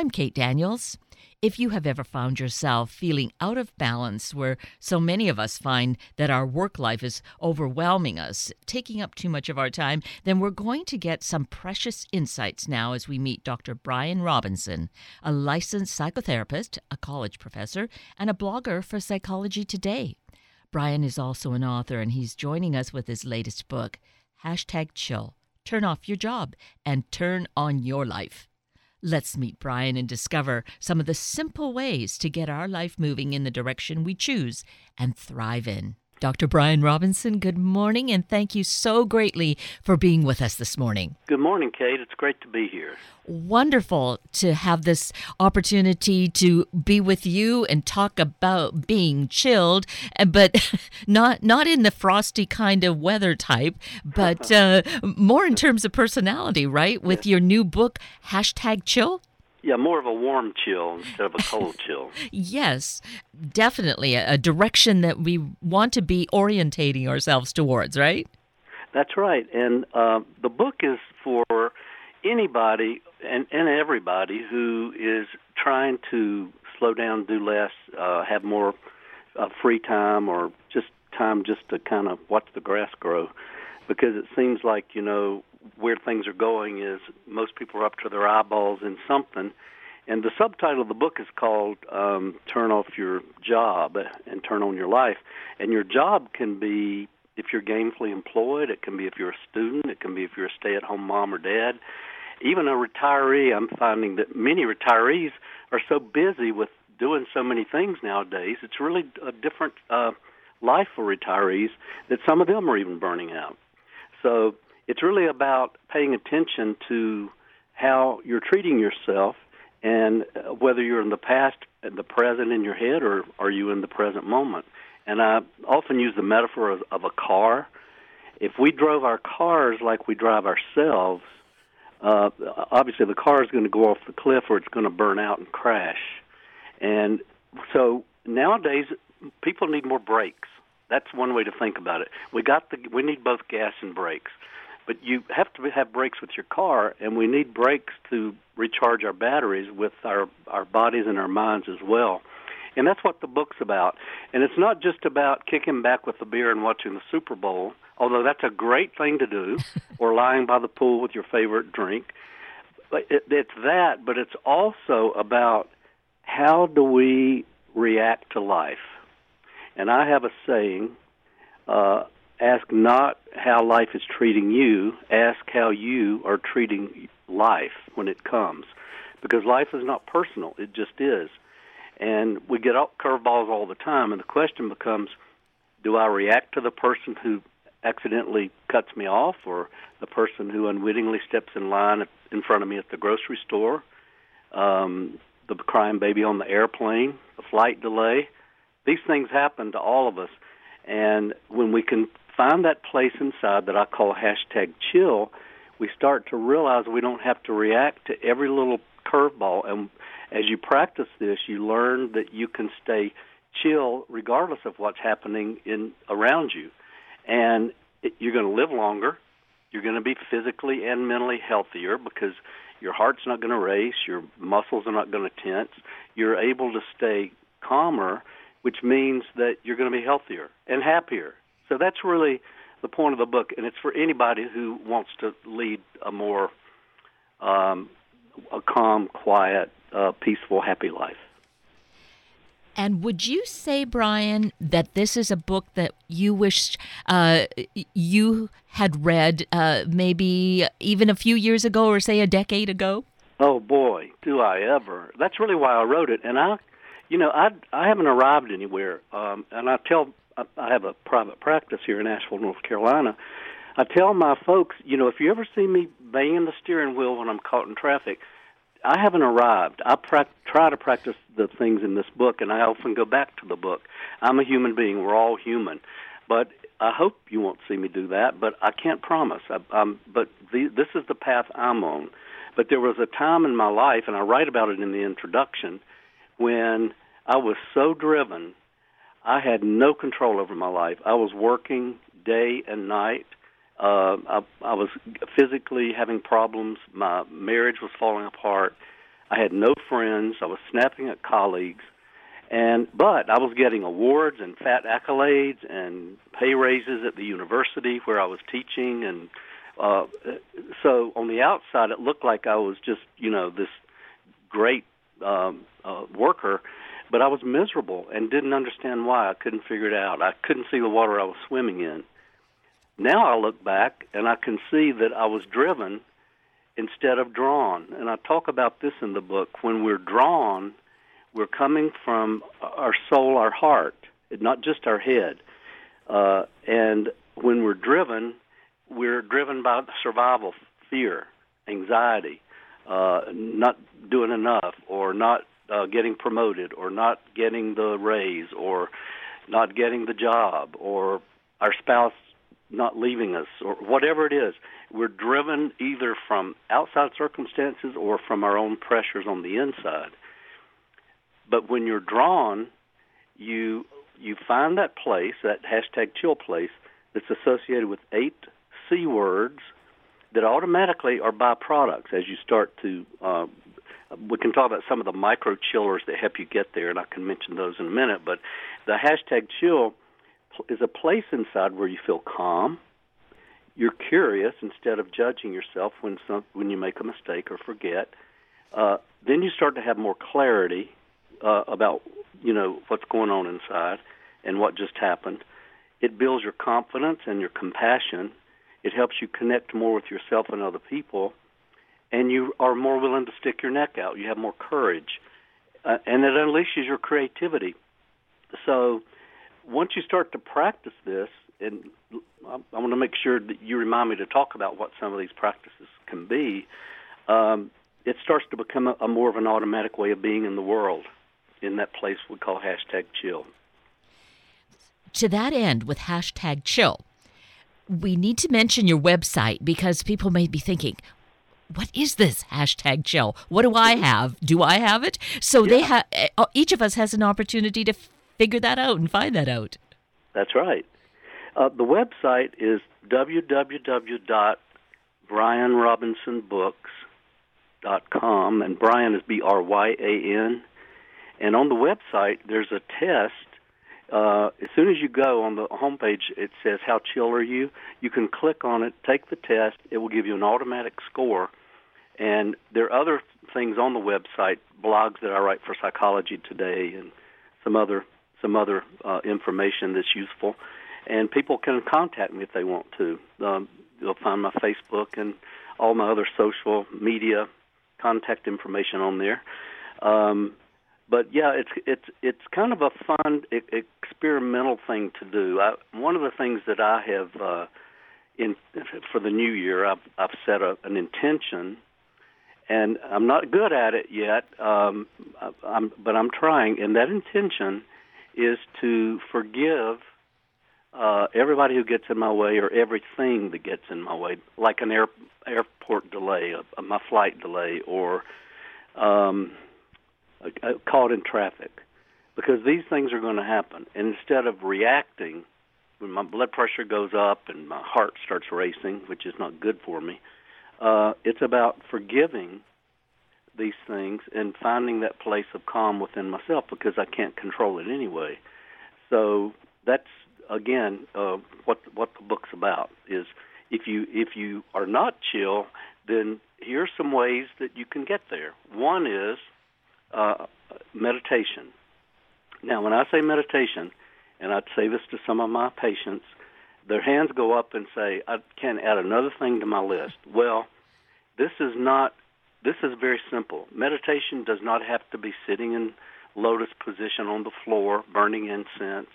I'm Kate Daniels. If you have ever found yourself feeling out of balance, where so many of us find that our work life is overwhelming us, taking up too much of our time, then we're going to get some precious insights now as we meet Dr. Bryan Robinson, a licensed psychotherapist, a college professor, and a blogger for Psychology Today. Bryan is also an author, and he's joining us with his latest book, Hashtag Chill Turn Off Your Job and Turn On Your Life. Let's meet Bryan and discover some of the simple ways to get our life moving in the direction we choose and thrive in. Dr. Bryan Robinson, good morning, and thank you so greatly for being with us this morning. Good morning, Kate. It's great to be here. Wonderful to have this opportunity to be with you and talk about being chilled, but not not in the frosty kind of weather type, but uh, more in terms of personality, right? With your new book, hashtag Chill. Yeah, more of a warm chill instead of a cold chill. yes, definitely a, a, direction that we want to be orientating ourselves towards, right? That's right. And uh, the book is for anybody and, and everybody who is trying to slow down, do less, uh, have more uh, free time, or just time just to kind of watch the grass grow. Because it seems like, you know, where things are going is most people are up to their eyeballs in something. And the subtitle of the book is called um, Turn Off Your Job and Turn On Your Life. And your job can be if you're gainfully employed, it can be if you're a student, it can be if you're a stay at home mom or dad. Even a retiree, I'm finding that many retirees are so busy with doing so many things nowadays. It's really a different uh, life for retirees that some of them are even burning out. So it's really about paying attention to how you're treating yourself and uh, whether you're in the past, the present in your head, or are you in the present moment. And I often use the metaphor of, of a car. If we drove our cars like we drive ourselves, uh, obviously the car is going to go off the cliff or it's going to burn out and crash. And so nowadays, people need more brakes. That's one way to think about it. We got the we need both gas and brakes but you have to have brakes with your car, and we need brakes to recharge our batteries with our our bodies and our minds as well. And that's what the book's about. And it's not just about kicking back with the beer and watching the Super Bowl, although that's a great thing to do, or lying by the pool with your favorite drink. But it, it's that, but it's also about how do we react to life. And I have a saying uh, ask not how life is treating you, ask how you are treating life when it comes. Because life is not personal, it just is. And we get curveballs all the time, and the question becomes do I react to the person who accidentally cuts me off, or the person who unwittingly steps in line in front of me at the grocery store, um, the crying baby on the airplane, the flight delay? These things happen to all of us. And when we can find that place inside that I call hashtag chill, we start to realize we don't have to react to every little curveball. And as you practice this, you learn that you can stay chill regardless of what's happening in around you. And it, you're going to live longer. You're going to be physically and mentally healthier because your heart's not going to race, your muscles are not going to tense. You're able to stay calmer, which means that you're going to be healthier and happier so that's really the point of the book, and it's for anybody who wants to lead a more um, a calm, quiet, uh, peaceful, happy life. And would you say, Bryan, that this is a book that you wished uh, you had read uh, maybe even a few years ago or say a decade ago? Oh boy, do I ever! That's really why I wrote it, and I, you know, I I haven't arrived anywhere, um, and I tell I have a private practice here in Asheville, North Carolina. I tell my folks, you know, if you ever see me banging the steering wheel when I'm caught in traffic, I haven't arrived. I pra- try to practice the things in this book, and I often go back to the book. I'm a human being. We're all human, but I hope you won't see me do that. But I can't promise. I, I'm, but the, this is the path I'm on. But there was a time in my life, and I write about it in the introduction, when I was so driven I had no control over my life. I was working day and night. Uh, I, I was physically having problems. My marriage was falling apart. I had no friends. I was snapping at colleagues, and but I was getting awards and fat accolades and pay raises at the university where I was teaching, and uh, so on the outside it looked like I was just you know this great um, uh, worker, but I was miserable and didn't understand why. I couldn't figure it out. I couldn't see the water I was swimming in. Now I look back and I can see that I was driven instead of drawn. And I talk about this in the book. When we're drawn, we're coming from our soul, our heart, not just our head. Uh, and when we're driven, we're driven by survival, fear, anxiety, uh, not doing enough, or not uh, getting promoted, or not getting the raise, or not getting the job, or our spouse not leaving us, or whatever it is. We're driven either from outside circumstances or from our own pressures on the inside. But when you're drawn, you you find that place, that hashtag chill place, that's associated with eight C words that automatically are byproducts as you start to. Uh, we can talk about some of the micro chillers that help you get there, and I can mention those in a minute. But the hashtag chill is a place inside where you feel calm. You're curious instead of judging yourself when some, when you make a mistake or forget. Uh, then you start to have more clarity uh, about you know what's going on inside and what just happened. It builds your confidence and your compassion. It helps you connect more with yourself and other people, and you are more willing to stick your neck out. You have more courage, uh, and it unleashes your creativity. So once you start to practice this, and I, I want to make sure that you remind me to talk about what some of these practices can be, um, it starts to become a, a more of an automatic way of being in the world in that place we call hashtag chill. To that end, with hashtag chill, we need to mention your website because people may be thinking, what is this hashtag chill? What do I have? Do I have it? So yeah. they have eh, each of us has an opportunity to figure that out and find that out. That's right. Uh, the website is www.bryanrobinsonbooks.com, and Bryan is B R Y A N. And on the website, there's a test. Uh, as soon as you go on the homepage, it says, How chill are you? You can click on it, take the test. It will give you an automatic score. And there are other things on the website, blogs that I write for Psychology Today and some other some other uh, information that's useful, and people can contact me if they want to. Um, you'll find my Facebook and all my other social media contact information on there. Um, but yeah, it's it's it's kind of a fun experimental thing to do. I, one of the things that I have uh, in for the new year, I've I've set a, an intention, and I'm not good at it yet. Um, I'm, but I'm trying, and that intention is to forgive uh, everybody who gets in my way or everything that gets in my way, like an air, airport delay, a, my flight delay, or um, a caught in traffic, because these things are going to happen. And instead of reacting, when my blood pressure goes up and my heart starts racing, which is not good for me, uh, it's about forgiving these things and finding that place of calm within myself because I can't control it anyway. So that's again uh, what what the book's about is if you if you are not chill, then here's some ways that you can get there. One is uh, meditation. Now, when I say meditation, and I'd say this to some of my patients, their hands go up and say, "I can't add another thing to my list." Well, this is not this is very simple. Meditation does not have to be sitting in lotus position on the floor, burning incense,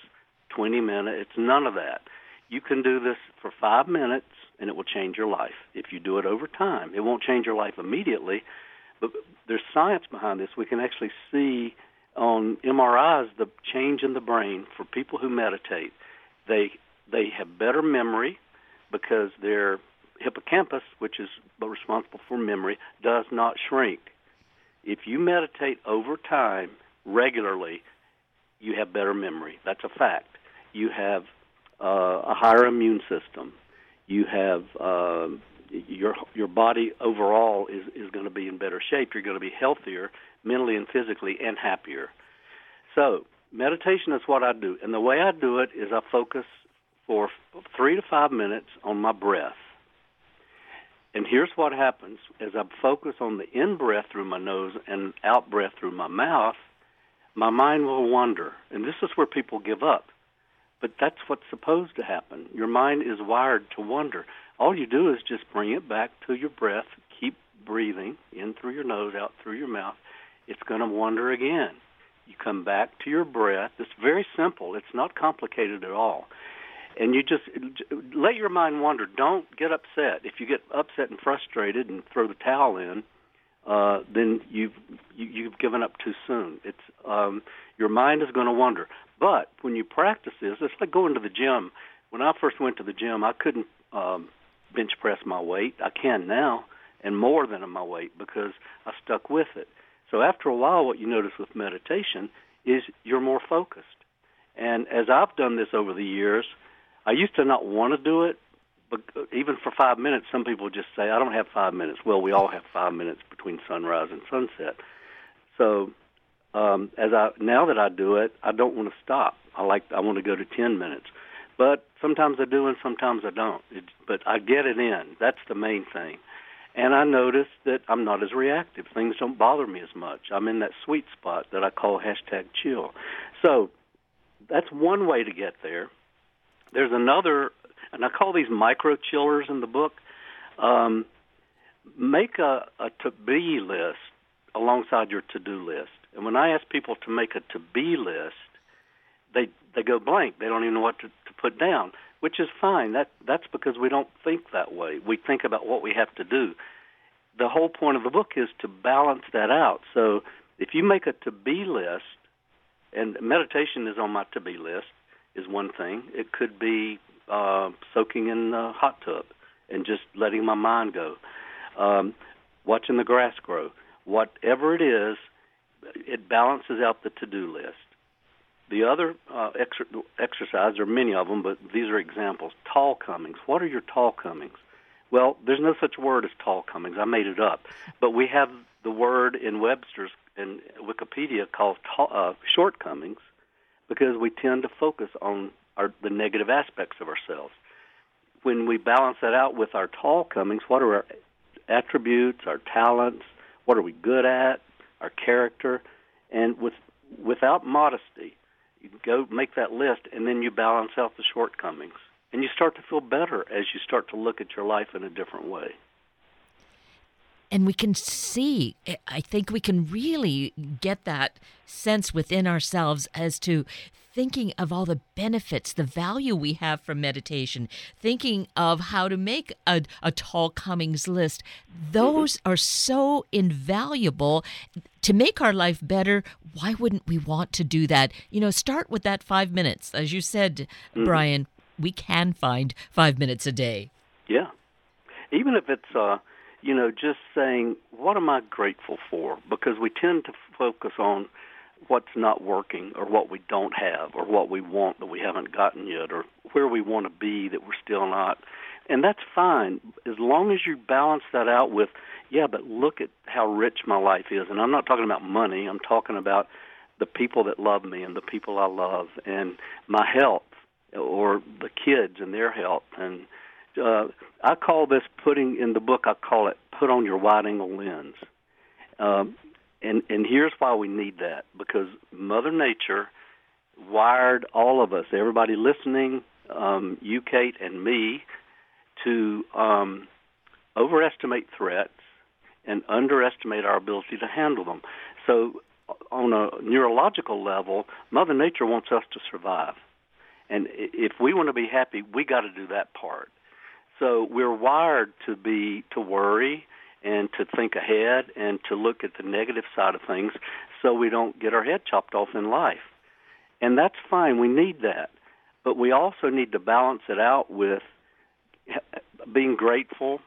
20 minutes. It's none of that. You can do this for five minutes and it will change your life. If you do it over time, it won't change your life immediately, but there's science behind this. We can actually see on MRIs the change in the brain for people who meditate. They they have better memory because they're hippocampus, which is responsible for memory, does not shrink. If you meditate over time regularly, you have better memory. That's a fact. You have uh, a higher immune system. You have uh, your your body overall is is going to be in better shape. You're going to be healthier mentally and physically and happier. So meditation is what I do, and the way I do it is I focus for three to five minutes on my breath. And here's what happens as I focus on the in breath through my nose and out breath through my mouth, my mind will wander. And this is where people give up. But that's what's supposed to happen. Your mind is wired to wander. All you do is just bring it back to your breath, keep breathing in through your nose, out through your mouth. It's going to wander again. You come back to your breath. It's very simple. It's not complicated at all. And you just let your mind wander. Don't get upset. If you get upset and frustrated and throw the towel in, uh, then you've you, you've given up too soon. It's um, your mind is going to wander. But when you practice this, it's like going to the gym. When I first went to the gym, I couldn't um, bench press my weight. I can now, and more than my weight because I stuck with it. So after a while, what you notice with meditation is you're more focused. And as I've done this over the years, I used to not want to do it, but even for five minutes, some people just say, "I don't have five minutes." Well, we all have five minutes between sunrise and sunset. So um, as I now that I do it, I don't want to stop. I like I want to go to ten minutes, but sometimes I do and sometimes I don't. It, but I get it in. That's the main thing. And I notice that I'm not as reactive. Things don't bother me as much. I'm in that sweet spot that I call hashtag chill. So that's one way to get there. There's another, and I call these micro chillers in the book. Um, make a, a to be list alongside your to do list. And when I ask people to make a to be list, they they go blank. They don't even know what to, to put down, which is fine. That that's because we don't think that way. We think about what we have to do. The whole point of the book is to balance that out. So if you make a to be list, and meditation is on my to be list, is one thing. It could be uh, soaking in a hot tub and just letting my mind go, um, watching the grass grow. Whatever it is, it balances out the to-do list. The other uh, exer- exercise, there are many of them, but these are examples. Tall comings. What are your tall comings? Well, there's no such word as tall comings. I made it up. But we have the word in Webster's and Wikipedia called tall, uh, shortcomings because we tend to focus on our, the negative aspects of ourselves. When we balance that out with our tall comings, what are our attributes, our talents, what are we good at, our character, and with without modesty, you go make that list, and then you balance out the shortcomings, and you start to feel better as you start to look at your life in a different way and we can see i think we can really get that sense within ourselves as to thinking of all the benefits the value we have from meditation thinking of how to make a, a tall comings list. Those are so invaluable. To make our life better why wouldn't we want to do that? You know start with that five minutes. As you said mm-hmm. bryan we can find five minutes a day. Yeah. Even if it's uh you know, just saying, what am I grateful for? Because we tend to focus on what's not working or what we don't have or what we want that we haven't gotten yet or where we want to be that we're still not. And that's fine as long as you balance that out with, yeah, but look at how rich my life is. And I'm not talking about money, I'm talking about the people that love me and the people I love and my health or the kids and their health and uh, I call this putting in the book. I call it put on your wide angle lens. Um, and and here's why we need that because Mother Nature wired all of us, everybody listening, um, you, Kate, and me, to um, overestimate threats and underestimate our ability to handle them. So, on a neurological level, Mother Nature wants us to survive. And if we want to be happy, we got to do that part. So we're wired to be to worry and to think ahead and to look at the negative side of things so we don't get our head chopped off in life. And that's fine. We need that. But we also need to balance it out with being grateful,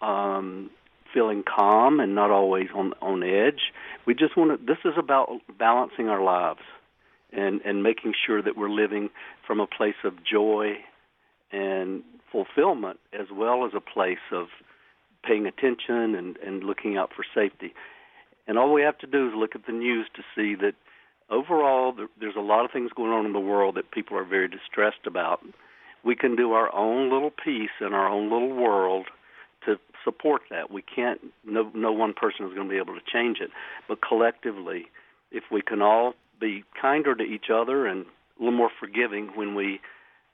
um, feeling calm and not always on on edge. We just want to this is about balancing our lives and and making sure that we're living from a place of joy and fulfillment as well as a place of paying attention and, and looking out for safety. And all we have to do is look at the news to see that overall there's a lot of things going on in the world that people are very distressed about. We can do our own little piece in our own little world to support that. We can't. No, no one person is going to be able to change it, but collectively, if we can all be kinder to each other and a little more forgiving when we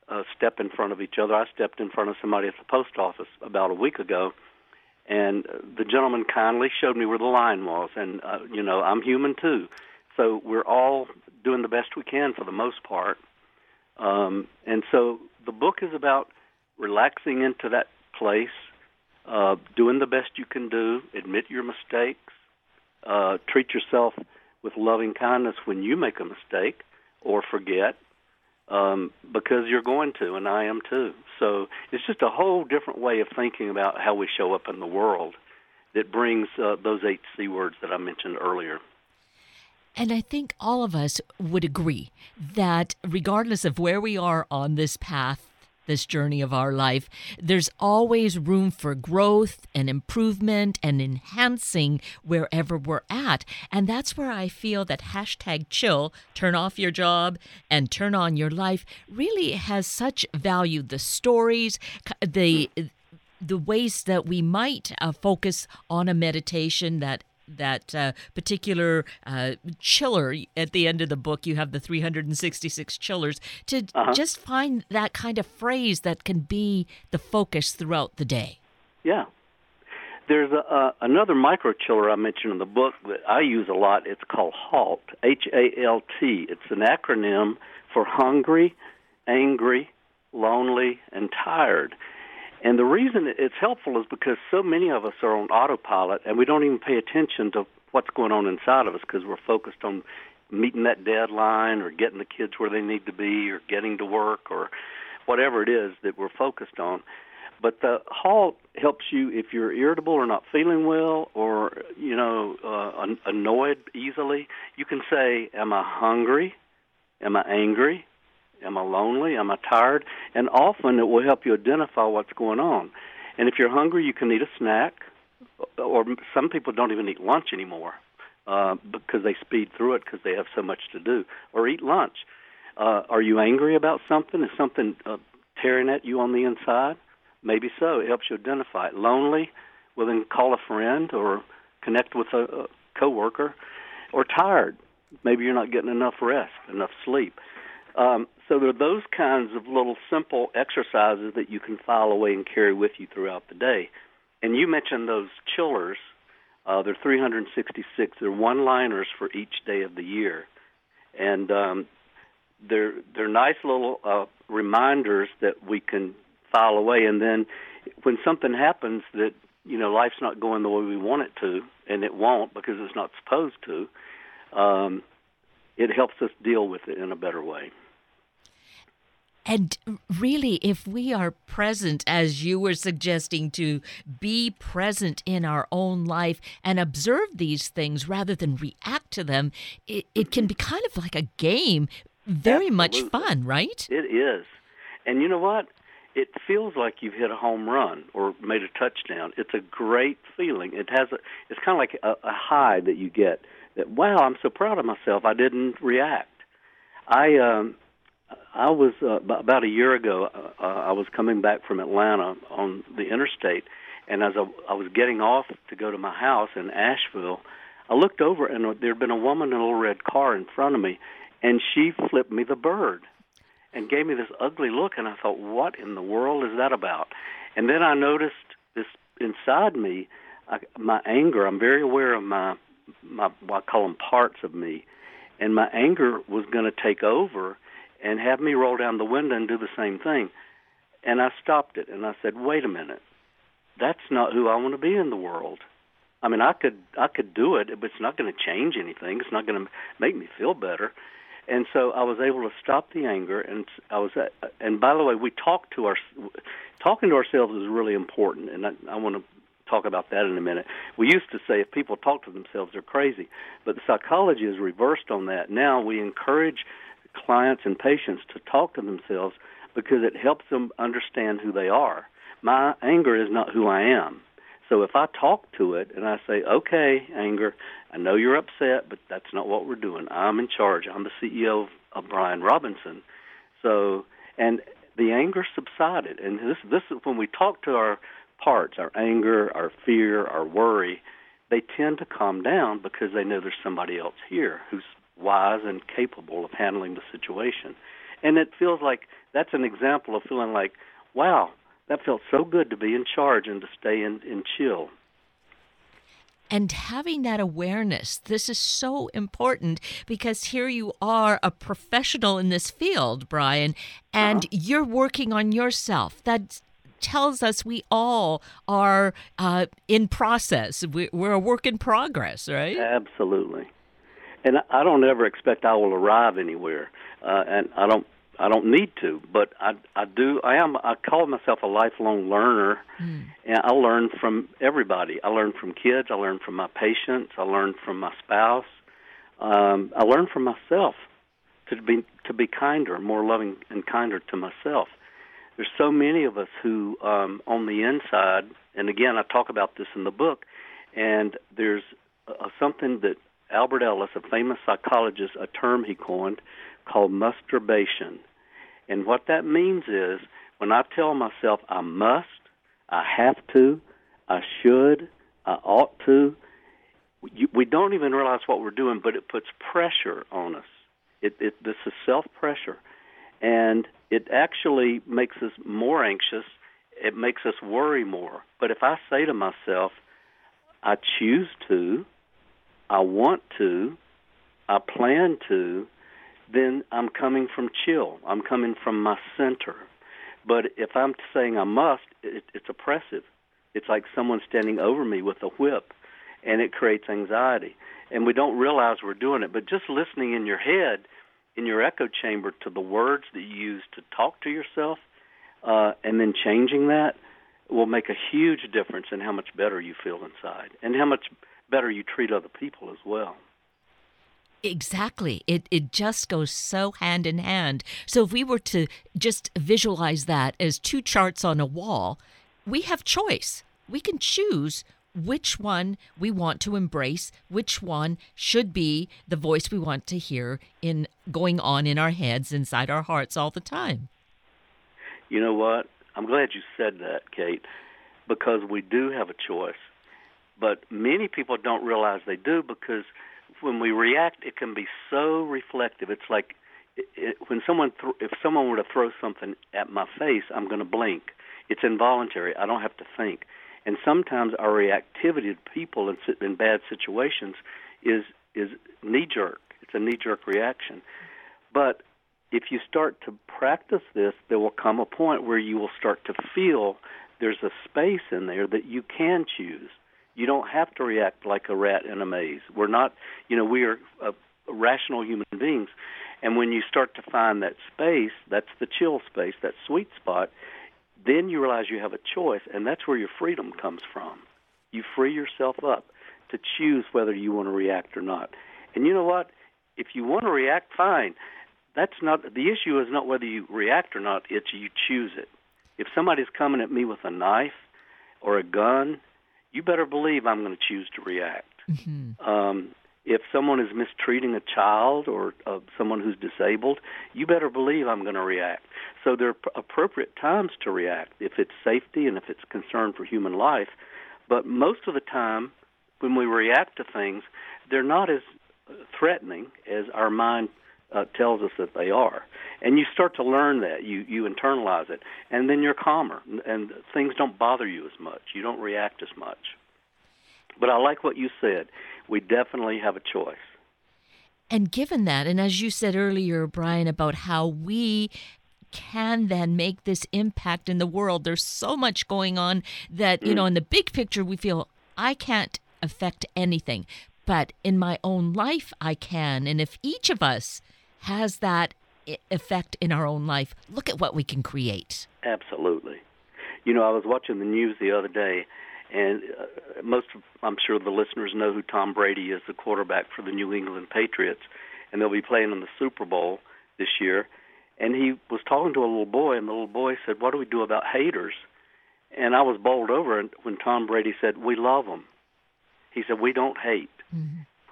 uh, step in front of each other. I stepped in front of somebody at the post office about a week ago, and the gentleman kindly showed me where the line was. And uh, you know, I'm human too, so we're all doing the best we can for the most part. Um, and so the book is about relaxing into that place, uh, doing the best you can do, admit your mistakes, uh, treat yourself with loving kindness when you make a mistake or forget, um, because you're going to, and I am too. So it's just a whole different way of thinking about how we show up in the world that brings uh, those eight C words that I mentioned earlier. And I think all of us would agree that regardless of where we are on this path this journey of our life, there's always room for growth and improvement and enhancing wherever we're at. And that's where I feel that hashtag chill, turn off your job and turn on your life, really has such value. The stories, the the ways that we might uh, focus on a meditation that that uh, particular uh, chiller at the end of the book. You have the 366 chillers to uh-huh. just find that kind of phrase that can be the focus throughout the day. Yeah. There's a, uh, another micro chiller I mentioned in the book that I use a lot. It's called HALT, H A L T. It's an acronym for hungry, angry, lonely, and tired. And the reason it's helpful is because so many of us are on autopilot and we don't even pay attention to what's going on inside of us because we're focused on meeting that deadline or getting the kids where they need to be or getting to work or whatever it is that we're focused on. But the halt helps you if you're irritable or not feeling well or you know uh, annoyed easily. You can say, "Am I hungry? Am I angry? Am I lonely? Am I tired? And often it will help you identify what's going on. And if you're hungry, you can eat a snack, or some people don't even eat lunch anymore uh, because they speed through it because they have so much to do, or eat lunch. Uh, are you angry about something? Is something uh, tearing at you on the inside? Maybe so. It helps you identify it. Lonely? Well, then call a friend or connect with a, a coworker. Or tired? Maybe you're not getting enough rest, enough sleep. Um, so there are those kinds of little simple exercises that you can file away and carry with you throughout the day. And you mentioned those chillers. Uh, they're 366. They're one-liners for each day of the year, and um, they're they're nice little uh, reminders that we can file away. And then when something happens that you know life's not going the way we want it to, and it won't because it's not supposed to, um, it helps us deal with it in a better way. And really, if we are present, as you were suggesting, to be present in our own life and observe these things rather than react to them, it, it can be kind of like a game. Very Absolutely. much fun, right? It is. And you know what? It feels like you've hit a home run or made a touchdown. It's a great feeling. It has a. It's kind of like a, a high that you get. That wow, I'm so proud of myself. I didn't react. I um I was uh, about a year ago. Uh, I was coming back from Atlanta on the interstate, and as I, I was getting off to go to my house in Asheville, I looked over and there had been a woman in a little red car in front of me, and she flipped me the bird, and gave me this ugly look, and I thought, what in the world is that about? And then I noticed this inside me, I, my anger. I'm very aware of my my I call them parts of me, and my anger was going to take over and have me roll down the window and do the same thing. And I stopped it and I said, "Wait a minute. That's not who I want to be in the world." I mean, I could I could do it, but it's not going to change anything. It's not going to make me feel better. And so I was able to stop the anger, and I was. Uh, and by the way, we talk to our talking to ourselves is really important, and I, I want to talk about that in a minute. We used to say if people talk to themselves, they're crazy, but the psychology is reversed on that. Now we encourage clients and patients to talk to themselves because it helps them understand who they are. My anger is not who I am. So if I talk to it and I say, "Okay, anger, I know you're upset, but that's not what we're doing. I'm in charge. I'm the CEO of Bryan Robinson." So and the anger subsided, and this this is when we talk to our parts, our anger, our fear, our worry, they tend to calm down because they know there's somebody else here who's wise and capable of handling the situation. And it feels like that's an example of feeling like, wow, that felt so good to be in charge and to stay in, in chill. And having that awareness, this is so important because here you are a professional in this field, Bryan, and uh-huh. you're working on yourself. That tells us we all are uh, in process. We're a work in progress, right? Absolutely. And I don't ever expect I will arrive anywhere, uh, and I don't I don't need to, but I I do I am I call myself a lifelong learner, mm. and I learn from everybody. I learn from kids. I learn from my patients. I learn from my spouse. Um, I learn from myself to be to be kinder, more loving and kinder to myself. There's so many of us who, um, on the inside, and again, I talk about this in the book, and there's uh, something that Albert Ellis, a famous psychologist, a term he coined called musturbation. And what that means is when I tell myself I must, I have to, I should, I ought to, we don't even realize what we're doing, but it puts pressure on us. It, it, this is self pressure. And it actually makes us more anxious. It makes us worry more. But if I say to myself, I choose to, I want to, I plan to, then I'm coming from chill. I'm coming from my center. But if I'm saying I must, it, it's oppressive. It's like someone standing over me with a whip, and it creates anxiety. And we don't realize we're doing it. But just listening in your head, in your echo chamber, to the words that you use to talk to yourself, uh, and then changing that will make a huge difference in how much better you feel inside and how much better you treat other people as well. Exactly. It it just goes so hand in hand. So if we were to just visualize that as two charts on a wall, we have choice. We can choose which one we want to embrace, which one should be the voice we want to hear in going on in our heads, inside our hearts all the time. You know what? I'm glad you said that, Kate, because we do have a choice. But many people don't realize they do because when we react, it can be so reflective. It's like it, it, when someone th- if someone were to throw something at my face, I'm going to blink. It's involuntary. I don't have to think. And sometimes our reactivity to people in, in bad situations is is knee jerk. It's a knee jerk reaction. But if you start to practice this, there will come a point where you will start to feel there's a space in there that you can choose. You don't have to react like a rat in a maze. We're not, you know, we are uh, rational human beings. And when you start to find that space, that's the chill space, that sweet spot, then you realize you have a choice, and that's where your freedom comes from. You free yourself up to choose whether you want to react or not. And you know what? If you want to react, fine. That's not the issue. Is not whether you react or not. It's you choose it. If somebody's coming at me with a knife or a gun you better believe I'm going to choose to react. Mm-hmm. Um, if someone is mistreating a child or uh, someone who's disabled, you better believe I'm going to react. So there are p- appropriate times to react if it's safety and if it's concern for human life. But most of the time, when we react to things, they're not as threatening as our mind uh, tells us that they are. And you start to learn that. You you internalize it, and then you're calmer, and things don't bother you as much. You don't react as much. But I like what you said. We definitely have a choice. And given that, and as you said earlier, Bryan, about how we can then make this impact in the world, there's so much going on that, you mm. know, in the big picture, we feel I can't affect anything. But in my own life, I can. And if each of us has that effect in our own life, look at what we can create. Absolutely. You know, I was watching the news the other day, and uh, most, of, I'm sure the listeners know who Tom Brady is, the quarterback for the New England Patriots, and they'll be playing in the Super Bowl this year. And he was talking to a little boy, and the little boy said, "What do we do about haters?" And I was bowled over when Tom Brady said, "We love them." He said, "We don't hate."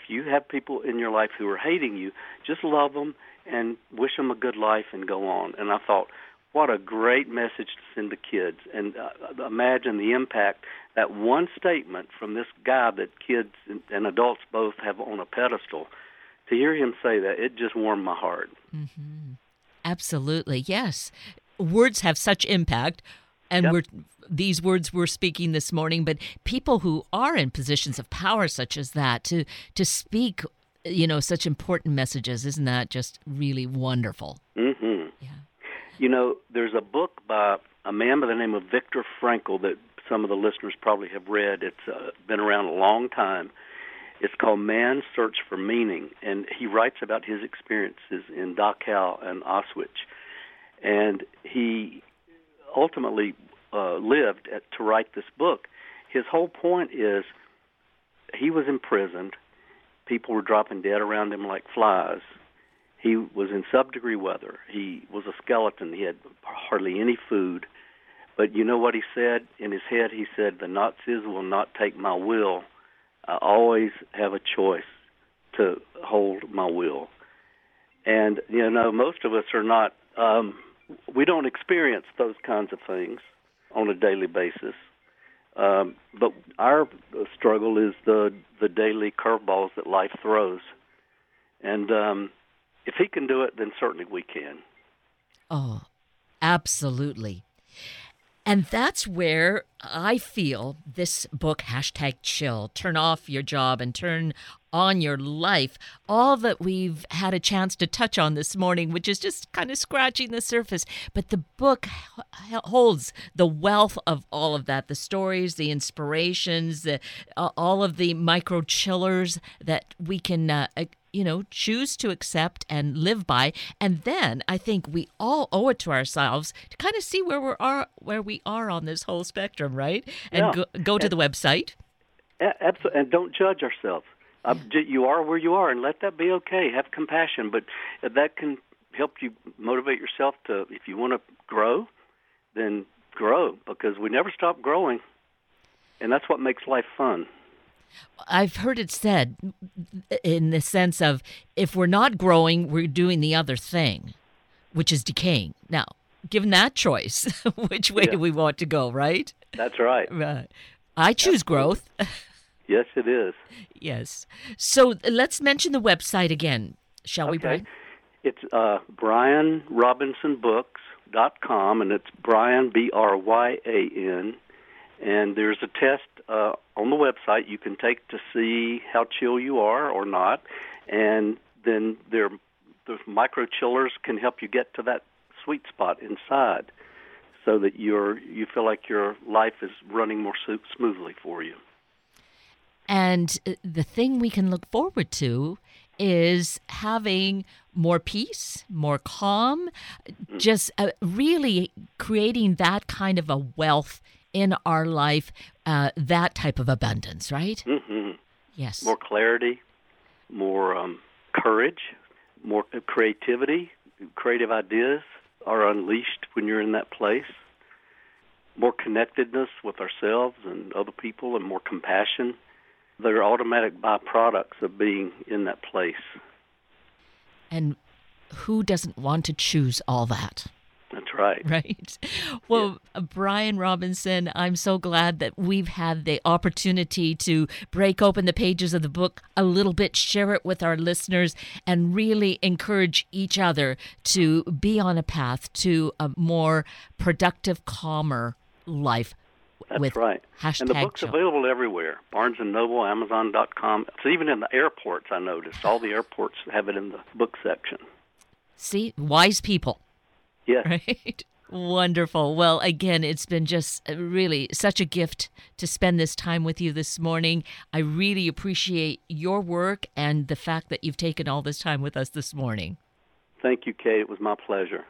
If you have people in your life who are hating you, just love them and wish them a good life and go on. And I thought, what a great message to send to kids. And uh, imagine the impact that one statement from this guy that kids and adults both have on a pedestal. To hear him say that, it just warmed my heart. Mm-hmm. Absolutely, yes. Words have such impact, and Yep. we're these words we're speaking this morning. But people who are in positions of power, such as that, to to speak, you know, such important messages, isn't that just really wonderful? hmm Yeah. You know, there's a book by a man by the name of Viktor Frankl that some of the listeners probably have read. It's uh, been around a long time. It's called Man's Search for Meaning, and he writes about his experiences in Dachau and Auschwitz. And he ultimately uh, lived at, to write this book. His whole point is he was imprisoned. People were dropping dead around him like flies. He was in sub-degree weather. He was a skeleton. He had hardly any food. But you know what he said in his head? He said, "The Nazis will not take my will. I always have a choice to hold my will." And you know, most of us are not. Um, we don't experience those kinds of things on a daily basis. Um, but our struggle is the the daily curveballs that life throws. And um, if he can do it, then certainly we can. Oh, absolutely. And that's where I feel this book, hashtag chill, turn off your job and turn on your life, all that we've had a chance to touch on this morning, which is just kind of scratching the surface. But the book holds the wealth of all of that the stories, the inspirations, the, uh, all of the micro chillers that we can. Uh, you know, choose to accept and live by. And then I think we all owe it to ourselves to kind of see where we are, where we are on this whole spectrum, right? And Yeah. go, go to the website. Absolutely, and don't judge ourselves. Uh, you are where you are, and let that be okay. Have compassion, but that can help you motivate yourself to. If you want to grow, then grow because we never stop growing, and that's what makes life fun. I've heard it said in the sense of if we're not growing, we're doing the other thing, which is decaying. Now, given that choice, which way Yeah. do we want to go, right? That's right. Right. I choose growth. Yes, it is. yes. So let's mention the website again, shall we, Okay. Bryan? It's uh, BryanRobinsonBooks.com, and it's Bryan B R Y A N. And there's a test uh, on the website you can take to see how chill you are or not, and then there, those micro chillers can help you get to that sweet spot inside, so that you're you feel like your life is running more smoothly for you. And uh, the thing we can look forward to is having more peace, more calm, just uh, really creating that kind of a wealth in our life, uh, that type of abundance, right? hmm Yes. more clarity, more um, courage, more creativity. Creative ideas are unleashed when you're in that place. More connectedness with ourselves and other people, and more compassion. They're automatic byproducts of being in that place. And who doesn't want to choose all that? That's right. Right. Well, uh, Bryan Robinson, I'm so glad that we've had the opportunity to break open the pages of the book a little bit, share it with our listeners, and really encourage each other to be on a path to a more productive, calmer life. That's with right. hashtag and the book's available everywhere. Barnes and Noble, Amazon.com. It's even in the airports. I noticed all the airports have it in the book section. See, wise people. Yeah. Right. Wonderful. Well, again, it's been just really such a gift to spend this time with you this morning. I really appreciate your work and the fact that you've taken all this time with us this morning. Thank you, Kate. It was my pleasure.